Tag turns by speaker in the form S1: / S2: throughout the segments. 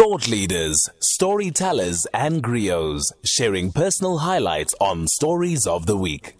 S1: Thought leaders, storytellers, and griots sharing personal highlights on Stories of the Week.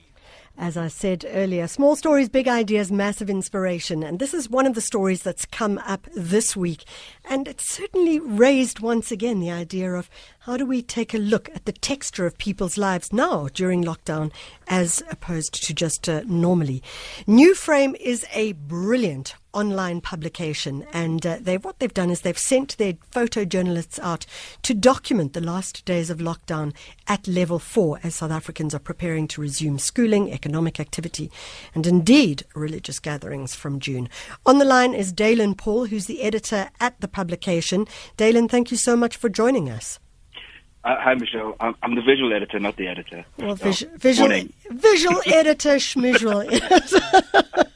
S2: As I said earlier, small stories, big ideas, massive inspiration. And this is one of the stories that's come up this week. And it certainly raised once again the idea of how do we take a look at the texture of people's lives now during lockdown as opposed to just uh, normally. New Frame is a brilliant online publication, and uh, they what they've done is they've sent their photojournalists out to document the last days of lockdown at level four as South Africans are preparing to resume schooling, economic activity, and indeed religious gatherings from June. On the line is Daylin Paul, who's the editor at the publication. Daylin, thank you so much for joining us.
S3: Uh, hi, Michelle. I'm, I'm, the visual editor, not the editor.
S2: Well, so, vis- visual, visual editor, schmisual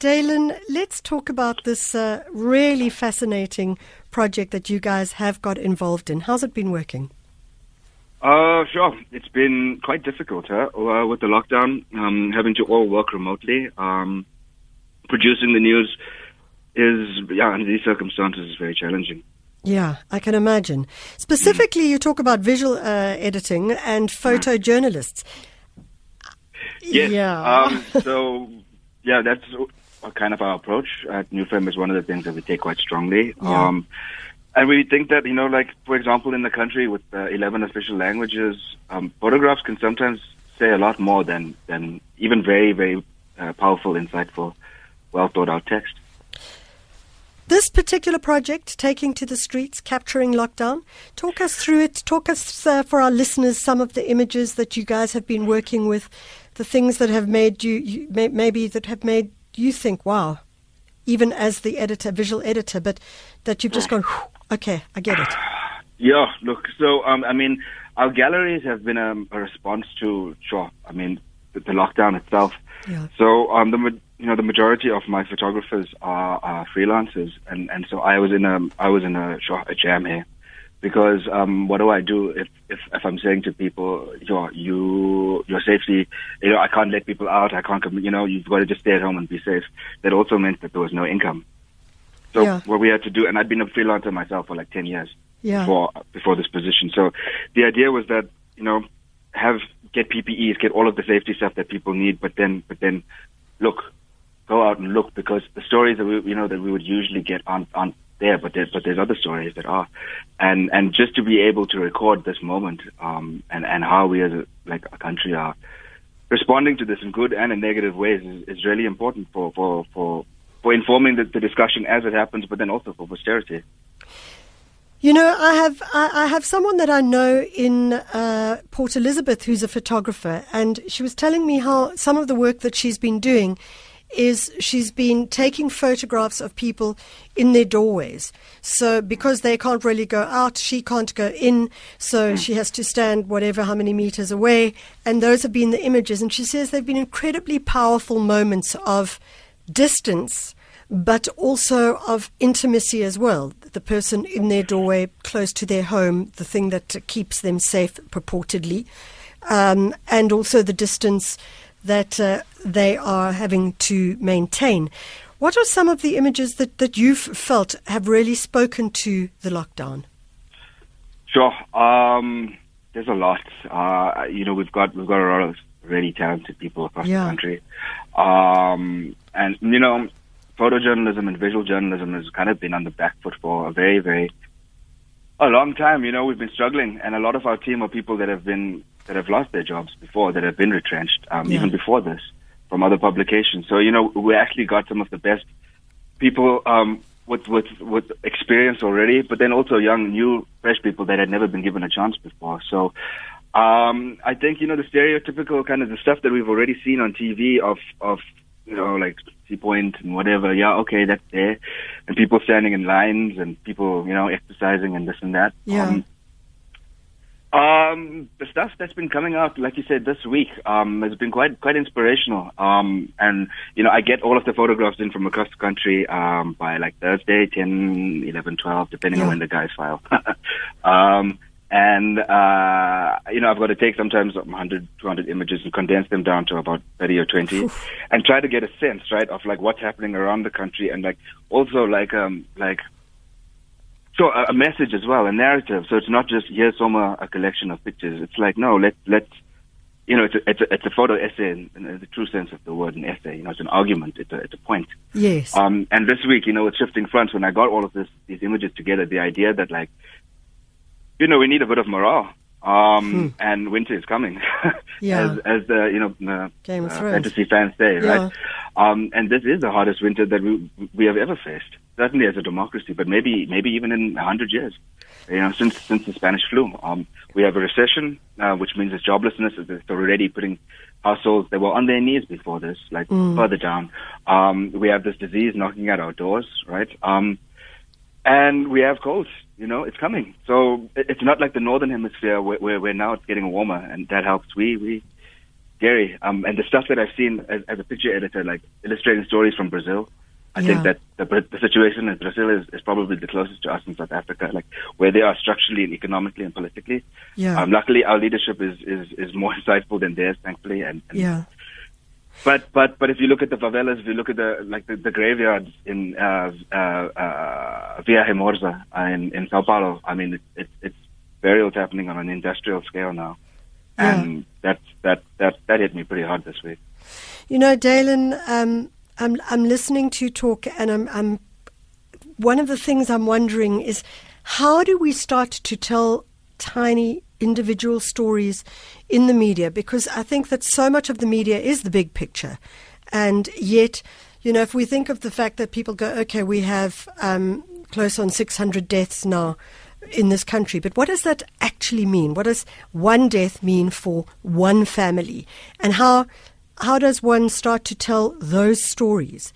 S2: Daylin, let's talk about this uh, really fascinating project that you guys have got involved in. How's it been working?
S3: Uh, sure. It's been quite difficult huh? Uh, with the lockdown, um, having to all work remotely. Um, producing the news is, yeah, under these circumstances, is very challenging.
S2: Yeah, I can imagine. Specifically, mm. you talk about visual uh, editing and photojournalists.
S3: Yes. Yeah. Um, so, yeah, that's kind of our approach at New Frame is one of the things that we take quite strongly. Yeah. Um, and we think that, you know, like, for example, in the country with uh, 11 official languages, um, photographs can sometimes say a lot more than, than even very, very uh, powerful, insightful, well thought out text.
S2: This particular project, Taking to the Streets, Capturing Lockdown, talk us through it. Talk us, uh, for our listeners, some of the images that you guys have been working with, the things that have made you, you may, maybe that have made you think, wow, even as the editor, visual editor, but that you've just gone, okay, I get it.
S3: Yeah, look, so, um, I mean, our galleries have been a, a response to, sure, I mean, the, the lockdown itself. Yeah. So, um, the, you know, the majority of my photographers are, are freelancers, and, and so I was in a, I was in a, sure, a jam here because um, what do I do if, if, if I'm saying to people, your you your safety, you know, I can't let people out, I can't, you know, you've got to just stay at home and be safe. That also meant that there was no income. So yeah. what we had to do, and I'd been a freelancer myself for like ten years yeah. before before this position. So the idea was that you know have get PPEs, get all of the safety stuff that people need, but then but then look, go out and look because the stories that we you know that we would usually get aren't aren't there, but there's but there's other stories that are, and and just to be able to record this moment, um, and and how we as a, like a country are responding to this in good and in negative ways is, is really important for for for for informing the, the discussion as it happens, but then also for posterity.
S2: You know, I have I, have someone that I know in uh, Port Elizabeth who's a photographer, and she was telling me how some of the work that she's been doing is she's been taking photographs of people in their doorways. So because they can't really go out, she can't go in, so hmm. she has to stand whatever how many meters away. And those have been the images. And she says they've been incredibly powerful moments of distance, but also of intimacy as well. The person in their doorway, close to their home, the thing that keeps them safe purportedly, um, and also the distance that uh, they are having to maintain. What are some of the images that, that you've felt have really spoken to the lockdown?
S3: Sure. Um, there's a lot. Uh, you know, we've got we've got a lot of really talented people across yeah. the country, um, and you know, photojournalism and visual journalism has kind of been on the back foot for a very, very a long time. You know, we've been struggling, and a lot of our team are people that have been that have lost their jobs before, that have been retrenched, um, yeah. even before this, from other publications. So you know, we actually got some of the best people um, with with with experience already, but then also young, new, fresh people that had never been given a chance before. So. Um, I think you know the stereotypical kind of the stuff that we've already seen on TV of of you know like Sea Point and whatever. Yeah, okay, that's there, and people standing in lines and people you know exercising and this and that.
S2: Yeah. Um,
S3: um, the stuff that's been coming out, like you said, this week, um, has been quite quite inspirational. Um, and you know, I get all of the photographs in from across the country um, by like Thursday, 10, 11, 12, depending yeah. on when the guys file. um, and uh, you know, I've got to take sometimes 100, 200 images and condense them down to about 30 or 20, Oof. and try to get a sense, right, of like what's happening around the country, and like also like um like so a, message as well, a narrative. So it's not just here's Soma a collection of pictures. It's like no, let let's you know, it's a, it's a, it's a photo essay in, in, the true sense of the word, an essay. You know, it's an argument. It's a, it's a point.
S2: Yes.
S3: Um, and this week, you know, with Shifting Fronts, when I got all of this, these images together, the idea that like, you know, we need a bit of morale. Um, hmm. and winter is coming.
S2: yeah.
S3: as, as the, you know, the,
S2: Game of
S3: uh,
S2: Thrones.
S3: fantasy fans say,
S2: Yeah.
S3: right? Um, and this is the hardest winter that we, we have ever faced. Certainly as a democracy, but maybe, maybe even in a hundred years. You know, since, since the Spanish flu. Um, we have a recession, uh, which means it's joblessness. It's already putting households that were on their knees before this, like further down. Um, we have this disease knocking at our doors, right? Um, and we have cold. You know, it's coming. So it's not like the northern hemisphere where, where, where now it's getting warmer, and that helps. We we Gary, um, and the stuff that I've seen as, as a picture editor, like illustrating stories from Brazil. I
S2: Yeah.
S3: think that the, the situation in Brazil is, is probably the closest to us in South Africa, like where they are structurally and economically and politically.
S2: Yeah.
S3: Um, luckily, our leadership is, is, is more insightful than theirs, thankfully. And, and
S2: yeah.
S3: But but but if you look at the favelas, if you look at the like the, the graveyards in uh, uh, uh, Vila Formosa uh, in in Sao Paulo, I mean it, it, it's burials happening on an industrial scale now, and that's that that that hit me pretty hard this week.
S2: You know, Daylin, um, I'm I'm listening to you talk, and I'm I'm one of the things I'm wondering is how do we start to tell tiny individual stories in the media? Because I think that so much of the media is the big picture, and yet, you know, if we think of the fact that people go, okay, we have um, close on 600 deaths now in this country. But what does that actually mean? What does one death mean for one family? And how how does one start to tell those stories?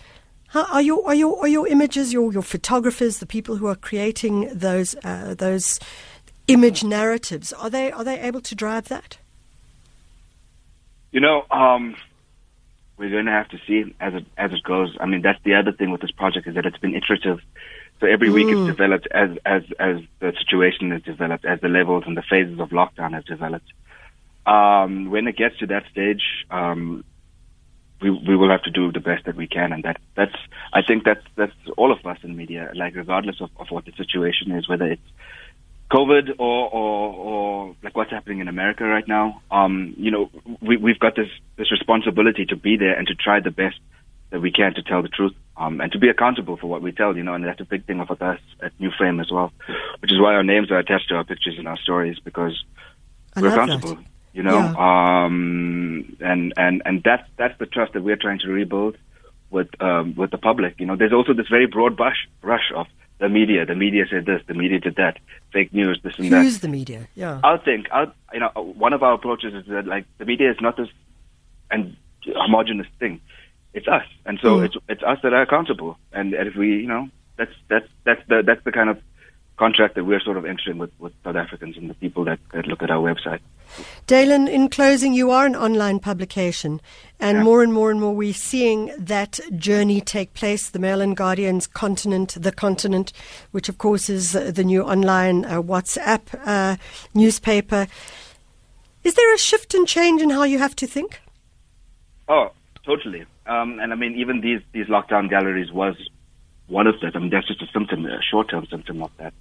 S2: Are your are your are your images, your your photographers, the people who are creating those uh, those image narratives, are they are they able to drive that?
S3: You know, um, we're going to have to see as it as it goes. I mean, that's the other thing with this project is that it's been iterative. So every week it's developed as as as the situation is developed, as the levels and the phases of lockdown have developed. Um, when it gets to that stage, um, we we will have to do the best that we can, and that that's I think that's that's all of us in media, like regardless of, of what the situation is, whether it's COVID or, or, or like what's happening in America right now. Um, you know, we, we've got this, this responsibility to be there and to try the best that we can to tell the truth, um, and to be accountable for what we tell, you know, and that's a big thing of us at New Frame as well, which is why our names are attached to our pictures and our stories because
S2: I
S3: we're
S2: love that.
S3: accountable, you know, um, and, and, and that's, that's the trust that we're trying to rebuild with, um, with the public. You know, there's also this very broad brush, rush of the media. The media said this, the media did that, fake news, this and that.
S2: Who's the media? Yeah.
S3: I think, I, you know, one of our approaches is that like the media is not this and homogenous thing. It's us, and so
S2: Mm.
S3: it's it's us that are accountable. And, and if we, you know, that's that's that's the that's the kind of contract that we're sort of entering with, with South Africans and the people that, that look at our website.
S2: Daylin, in closing, you are an online publication, and
S3: Yeah.
S2: more and more and more we're seeing that journey take place. The Mail and Guardian's Continent, The Continent, which of course is uh, the new online uh, WhatsApp uh, newspaper. Is there a shift and change in how you have to think?
S3: Oh, totally. Um, and I mean, even these these lockdown galleries was one of that. I mean, that's just a symptom, a short-term symptom of that.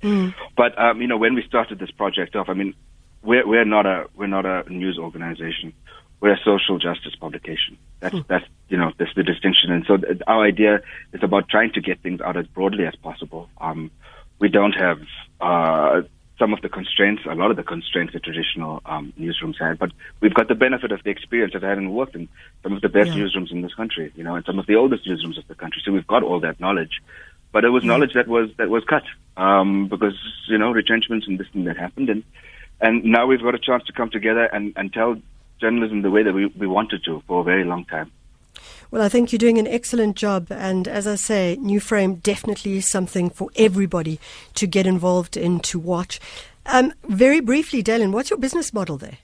S3: But um, you know, when we started this project off, I mean, we're we're not a we're not a news organization. We're a social justice publication. That's that's you know that's the distinction. And so th- our idea is about trying to get things out as broadly as possible. Um, we don't have uh, some of the constraints, a lot of the constraints that traditional um, newsrooms had, but we've got the benefit of the experience of having worked in some of the best
S2: Yeah.
S3: newsrooms in this country, you know, and some of the oldest newsrooms of the country. So we've got all that knowledge, but it was knowledge that was that was cut um, because you know retrenchments and this thing that happened, and and now we've got a chance to come together and, and tell journalism the way that we, we wanted to for a very long time.
S2: Well, I think you're doing an excellent job, and as I say, New Frame definitely is something for everybody to get involved in to watch. Um, very briefly, Daylin, what's your business model there?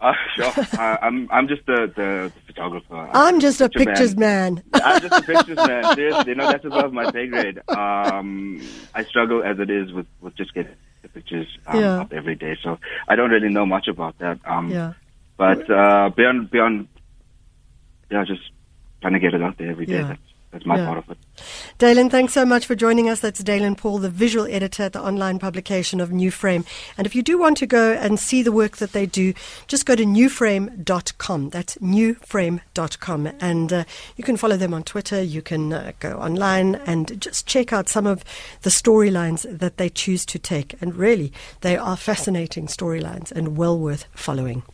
S3: Uh, sure. uh, I'm I'm just the, the, photographer.
S2: I'm just a pictures man.
S3: I'm just a pictures man. Seriously, no, that's above my pay grade. Um, I struggle as it is with, with just getting the pictures um,
S2: Yeah.
S3: up every day, so I don't really know much about that. Um,
S2: yeah.
S3: But uh, beyond beyond, yeah, just trying to get it out there every day.
S2: Yeah.
S3: That's, that's my yeah. part of it.
S2: Daylin, thanks so much for joining us. That's Daylin Paul, the visual editor at the online publication of New Frame. And if you do want to go and see the work that they do, just go to newframe.com. That's newframe.com. And uh, you can follow them on Twitter. You can uh, go online and just check out some of the storylines that they choose to take. And really, they are fascinating storylines and well worth following.